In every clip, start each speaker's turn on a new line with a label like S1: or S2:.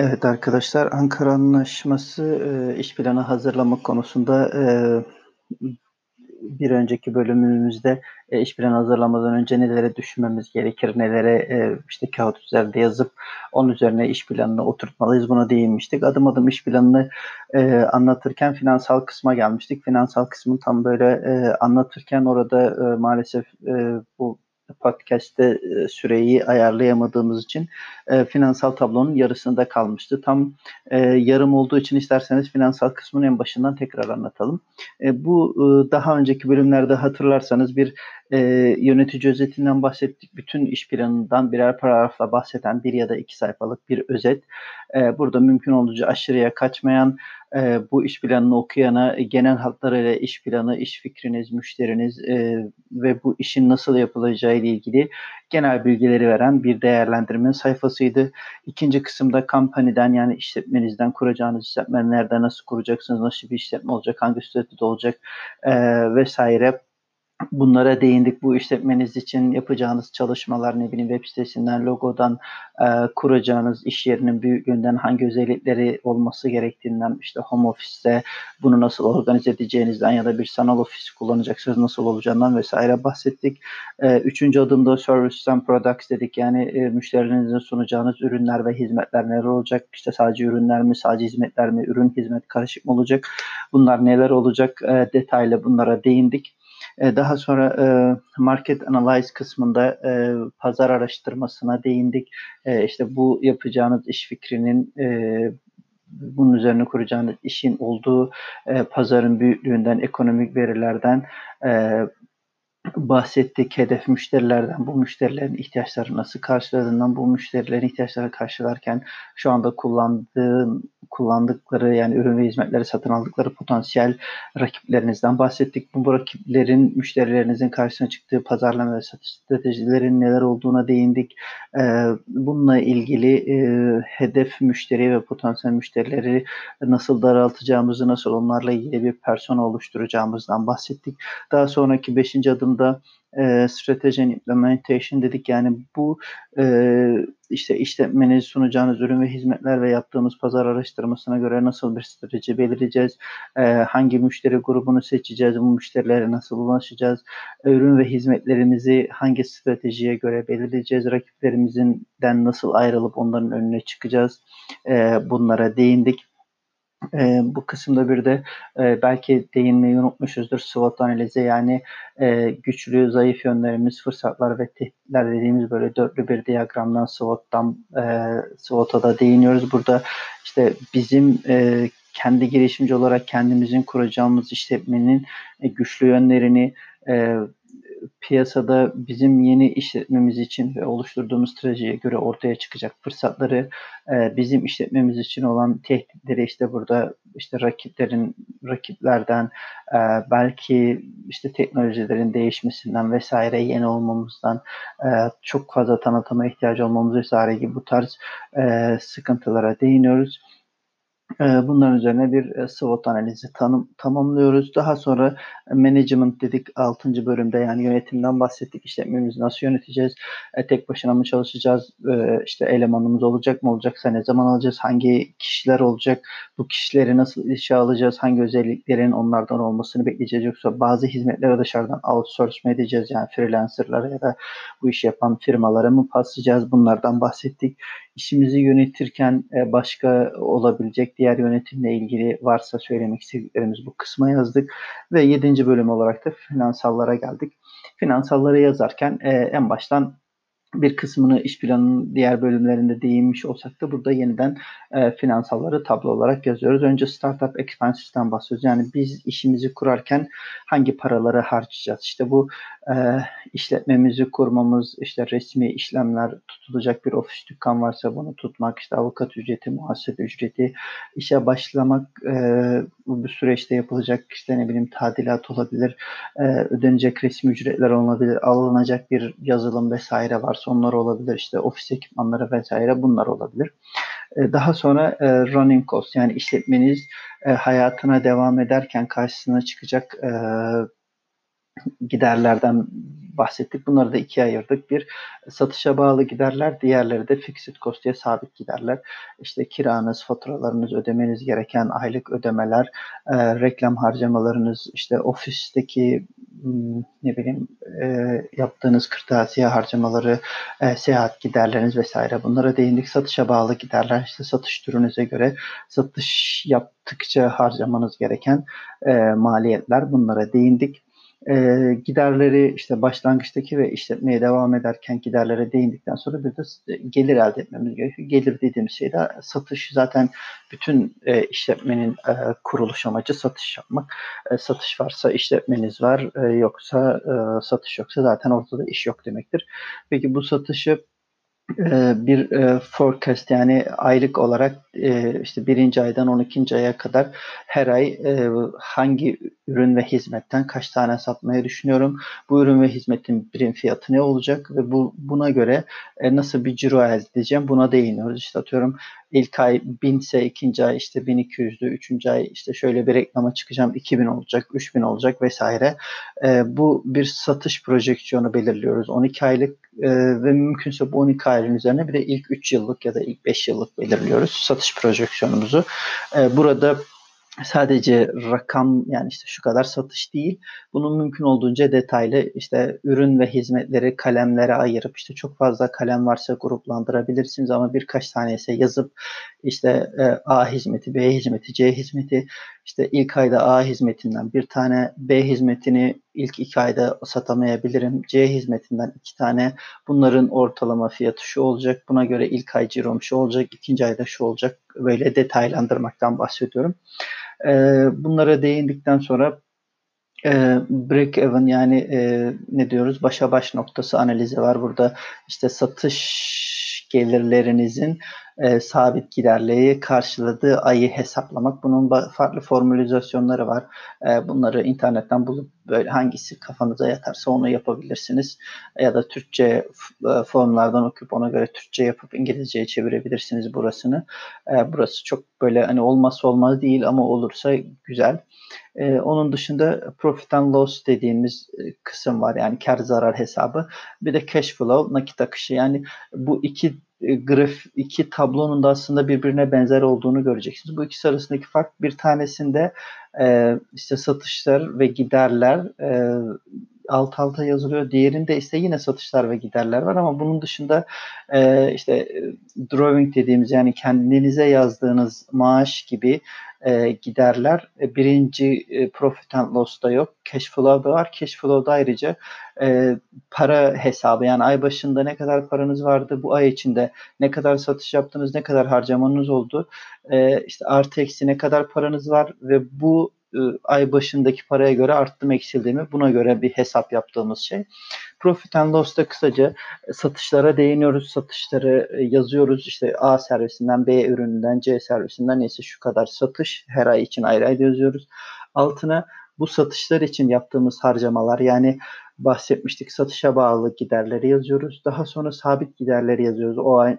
S1: Evet arkadaşlar, Ankara Anlaşması e, iş planı hazırlamak konusunda e, bir önceki bölümümüzde e, iş planı hazırlamadan önce nelere düşünmemiz gerekir, nelere e, işte kağıt üzerinde yazıp onun üzerine iş planını oturtmalıyız buna değinmiştik. Adım adım iş planını e, anlatırken finansal kısma gelmiştik. Finansal kısmı tam böyle e, anlatırken orada e, maalesef e, bu podcast'te e, süreyi ayarlayamadığımız için e, finansal tablonun yarısında kalmıştı. Tam e, yarım olduğu için isterseniz finansal kısmını en başından tekrar anlatalım. E, bu e, daha önceki bölümlerde hatırlarsanız bir e, yönetici özetinden bahsettik. Bütün iş planından birer paragrafla bahseden bir ya da iki sayfalık bir özet. E, burada mümkün olduğunca aşırıya kaçmayan, e, bu iş planını okuyana genel hatlarıyla iş planı, iş fikriniz, müşteriniz e, ve bu işin nasıl yapılacağı ile ilgili genel bilgileri veren bir değerlendirme sayfasıydı. İkinci kısımda kampaniden yani işletmenizden kuracağınız işletme nerede nasıl kuracaksınız, nasıl bir işletme olacak, hangi statüde olacak e, vesaire bunlara değindik. Bu işletmeniz için yapacağınız çalışmalar ne bileyim web sitesinden, logodan, e, kuracağınız iş yerinin büyüklüğünden, hangi özellikleri olması gerektiğinden, işte home office'te bunu nasıl organize edeceğinizden ya da bir sanal ofis kullanacaksanız nasıl olacağından vesaire bahsettik. E, üçüncü adımda services and products dedik. Yani e, müşterilerinizin sunacağınız ürünler ve hizmetler neler olacak? İşte sadece ürünler mi, sadece hizmetler mi, ürün hizmet karışık mı olacak? Bunlar neler olacak? E, detaylı bunlara değindik. E, daha sonra e, market analyze kısmında e, pazar araştırmasına değindik. İşte bu yapacağınız iş fikrinin bunun üzerine kuracağınız işin olduğu pazarın büyüklüğünden, ekonomik verilerden, bahsettik hedef müşterilerden, bu müşterilerin ihtiyaçları nasıl karşıladığından, bu müşterilerin ihtiyaçları karşılarken şu anda kullandığın, kullandıkları yani ürün ve hizmetleri satın aldıkları potansiyel rakiplerinizden bahsettik. Bu, rakiplerin müşterilerinizin karşısına çıktığı pazarlama ve satış stratejilerin neler olduğuna değindik. Ee, bununla ilgili e, hedef müşteri ve potansiyel müşterileri nasıl daraltacağımızı, nasıl onlarla ilgili bir persona oluşturacağımızdan bahsettik. Daha sonraki beşinci adım aslında e, strateji implementation dedik. Yani bu e, işte işletmeniz sunacağınız ürün ve hizmetler ve yaptığımız pazar araştırmasına göre nasıl bir strateji belirleyeceğiz? E, hangi müşteri grubunu seçeceğiz? Bu müşterilere nasıl ulaşacağız? Ürün ve hizmetlerimizi hangi stratejiye göre belirleyeceğiz? Rakiplerimizden nasıl ayrılıp onların önüne çıkacağız? E, bunlara değindik. E, bu kısımda bir de e, belki değinmeyi unutmuşuzdur SWOT analizi yani e, güçlü, zayıf yönlerimiz, fırsatlar ve tehditler dediğimiz böyle dörtlü bir diyagramdan SWOT'tan e, SWOT'a da değiniyoruz. Burada işte bizim e, kendi girişimci olarak kendimizin kuracağımız işletmenin e, güçlü yönlerini, e, piyasada bizim yeni işletmemiz için ve oluşturduğumuz stratejiye göre ortaya çıkacak fırsatları, e, bizim işletmemiz için olan tehditleri işte burada işte rakiplerin rakiplerden e, belki işte teknolojilerin değişmesinden vesaire yeni olmamızdan e, çok fazla tanıtıma ihtiyacı olmamız vesaire gibi bu tarz sıkıntılara değiniyoruz. Ee, bunların üzerine bir e, SWOT analizi tanım, tamamlıyoruz. Daha sonra e, management dedik 6. bölümde yani yönetimden bahsettik. İşletmemizi nasıl yöneteceğiz? E, tek başına mı çalışacağız? İşte elemanımız olacak mı olacaksa ne zaman alacağız? Hangi kişiler olacak? Bu kişileri nasıl işe alacağız? Hangi özelliklerin onlardan olmasını bekleyeceğiz? Yoksa bazı hizmetleri dışarıdan outsource mu edeceğiz? Yani freelancerlara ya da bu işi yapan firmalara mı paslayacağız? Bunlardan bahsettik. İşimizi yönetirken e, başka olabilecek diğer yönetimle ilgili varsa söylemek istediklerimiz bu kısma yazdık. Ve yedinci bölüm olarak da finansallara geldik. Finansalları yazarken e, en baştan bir kısmını iş planının diğer bölümlerinde değinmiş olsak da burada yeniden e, finansalları tablo olarak yazıyoruz. Önce startup expenses'ten bahsediyoruz. Yani biz işimizi kurarken hangi paraları harcayacağız? İşte bu e, işletmemizi kurmamız, işte resmi işlemler tutulacak bir ofis dükkan varsa bunu tutmak, işte avukat ücreti, muhasebe ücreti, işe başlamak e, bu süreçte yapılacak işte ne bileyim tadilat olabilir, e, ödenecek resmi ücretler olabilir, alınacak bir yazılım vesaire varsa onlar olabilir, işte ofis ekipmanları vesaire bunlar olabilir. E, daha sonra e, running cost yani işletmeniz e, hayatına devam ederken karşısına çıkacak giderlerden bahsettik. Bunları da ikiye ayırdık. Bir satışa bağlı giderler, diğerleri de fixed cost diye sabit giderler. İşte kiranız, faturalarınız, ödemeniz gereken aylık ödemeler, e, reklam harcamalarınız, işte ofisteki hmm, ne bileyim e, yaptığınız kırtasiye harcamaları, e, seyahat giderleriniz vesaire bunlara değindik. Satışa bağlı giderler işte satış türünüze göre satış yaptıkça harcamanız gereken e, maliyetler bunlara değindik e, giderleri işte başlangıçtaki ve işletmeye devam ederken giderlere değindikten sonra bir de gelir elde etmemiz gerekiyor. Gelir dediğimiz şey de satış zaten bütün e, işletmenin e, kuruluş amacı satış yapmak. E, satış varsa işletmeniz var e, yoksa e, satış yoksa zaten ortada iş yok demektir. Peki bu satışı bir forecast yani aylık olarak işte birinci aydan 12. aya kadar her ay hangi ürün ve hizmetten kaç tane satmayı düşünüyorum. Bu ürün ve hizmetin birim fiyatı ne olacak ve bu buna göre nasıl bir ciro elde edeceğim buna değiniyoruz. İşte atıyorum ilk ay 1000 ise ikinci ay işte 1200'dü, üçüncü ay işte şöyle bir reklama çıkacağım 2000 olacak, 3000 olacak vesaire. bu bir satış projeksiyonu belirliyoruz. 12 aylık e, ve mümkünse bu 12 ayın üzerine bir de ilk 3 yıllık ya da ilk 5 yıllık belirliyoruz satış projeksiyonumuzu. E, burada sadece rakam yani işte şu kadar satış değil. Bunun mümkün olduğunca detaylı işte ürün ve hizmetleri kalemlere ayırıp işte çok fazla kalem varsa gruplandırabilirsiniz ama birkaç tane ise yazıp işte e, A hizmeti, B hizmeti, C hizmeti işte ilk ayda A hizmetinden bir tane B hizmetini ilk iki ayda satamayabilirim. C hizmetinden iki tane bunların ortalama fiyatı şu olacak. Buna göre ilk ay cirom şu olacak. ikinci ayda şu olacak. Böyle detaylandırmaktan bahsediyorum. E, bunlara değindikten sonra e, break even yani e, ne diyoruz başa baş noktası analizi var burada işte satış gelirlerinizin e, sabit giderliği karşıladığı ayı hesaplamak. Bunun farklı formülizasyonları var. E, bunları internetten bulup böyle hangisi kafanıza yatarsa onu yapabilirsiniz. Ya da Türkçe e, formlardan okuyup ona göre Türkçe yapıp İngilizceye çevirebilirsiniz burasını. E, burası çok böyle hani olmazsa olmaz değil ama olursa güzel. Ee, onun dışında profit and loss dediğimiz e, kısım var yani kar zarar hesabı. Bir de cash flow nakit akışı yani bu iki graf iki tablonun da aslında birbirine benzer olduğunu göreceksiniz. Bu ikisi arasındaki fark bir tanesinde e, işte satışlar ve giderler e, alt alta yazılıyor. Diğerinde ise yine satışlar ve giderler var ama bunun dışında e, işte e, drawing dediğimiz yani kendinize yazdığınız maaş gibi e, giderler. E, birinci e, profit and loss'ta yok. Cash flow'da var. Cash flow'da ayrıca e, para hesabı yani ay başında ne kadar paranız vardı, bu ay içinde ne kadar satış yaptınız, ne kadar harcamanız oldu, e, işte artı eksi ne kadar paranız var ve bu e, ay başındaki paraya göre arttı mı eksildi mi buna göre bir hesap yaptığımız şey. Profit and Loss'ta kısaca e, satışlara değiniyoruz. Satışları e, yazıyoruz. İşte A servisinden, B ürününden, C servisinden neyse şu kadar satış her ay için ayrı ayrı yazıyoruz. Altına bu satışlar için yaptığımız harcamalar yani bahsetmiştik satışa bağlı giderleri yazıyoruz. Daha sonra sabit giderleri yazıyoruz. O ay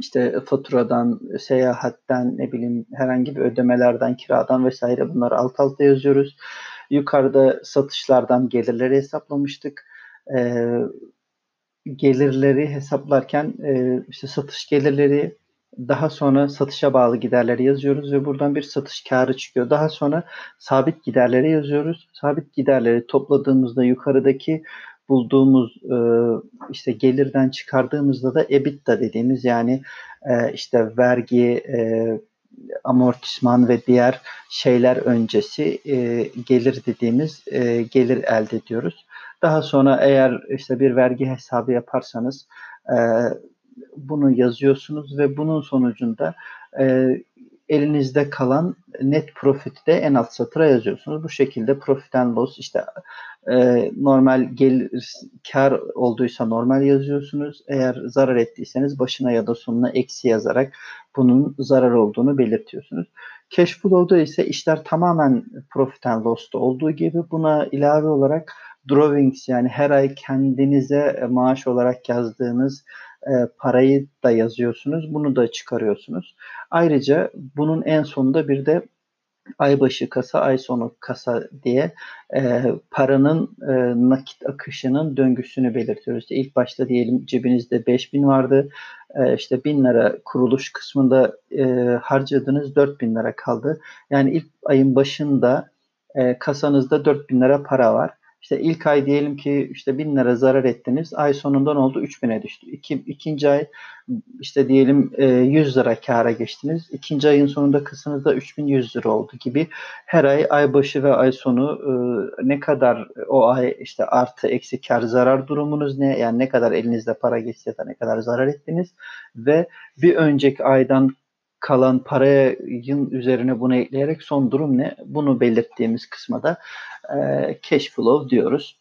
S1: işte faturadan, seyahatten, ne bileyim herhangi bir ödemelerden, kiradan vesaire bunları alt alta yazıyoruz. Yukarıda satışlardan gelirleri hesaplamıştık. Ee, gelirleri hesaplarken e, işte satış gelirleri daha sonra satışa bağlı giderleri yazıyoruz ve buradan bir satış karı çıkıyor. Daha sonra sabit giderleri yazıyoruz. Sabit giderleri topladığımızda yukarıdaki bulduğumuz e, işte gelirden çıkardığımızda da EBITDA dediğimiz yani e, işte vergi, e, amortisman ve diğer şeyler öncesi gelir dediğimiz gelir elde ediyoruz. Daha sonra eğer işte bir vergi hesabı yaparsanız bunu yazıyorsunuz ve bunun sonucunda e, elinizde kalan net profit de en alt satıra yazıyorsunuz. Bu şekilde profit and loss işte e, normal gelir kar olduysa normal yazıyorsunuz. Eğer zarar ettiyseniz başına ya da sonuna eksi yazarak bunun zarar olduğunu belirtiyorsunuz. Cash flow'da ise işler tamamen profit and loss'ta olduğu gibi buna ilave olarak drawings yani her ay kendinize maaş olarak yazdığınız e, parayı da yazıyorsunuz. Bunu da çıkarıyorsunuz. Ayrıca bunun en sonunda bir de ay başı kasa, ay sonu kasa diye e, paranın e, nakit akışının döngüsünü belirtiyoruz. İşte ilk başta diyelim cebinizde 5000 vardı. E, işte 1000 lira kuruluş kısmında e, harcadığınız 4000 lira kaldı. Yani ilk ayın başında e, kasanızda 4000 lira para var. İşte ilk ay diyelim ki işte 1000 lira zarar ettiniz. Ay sonundan oldu 3000'e düştü. İki, ikinci ay işte diyelim e, 100 lira kâra geçtiniz. İkinci ayın sonunda kasanızda 3100 lira oldu gibi her ay ay başı ve ay sonu e, ne kadar o ay işte artı eksi kar zarar durumunuz ne yani ne kadar elinizde para geçti ya da ne kadar zarar ettiniz ve bir önceki aydan kalan parayın üzerine bunu ekleyerek son durum ne? Bunu belirttiğimiz kısma da cash flow diyoruz.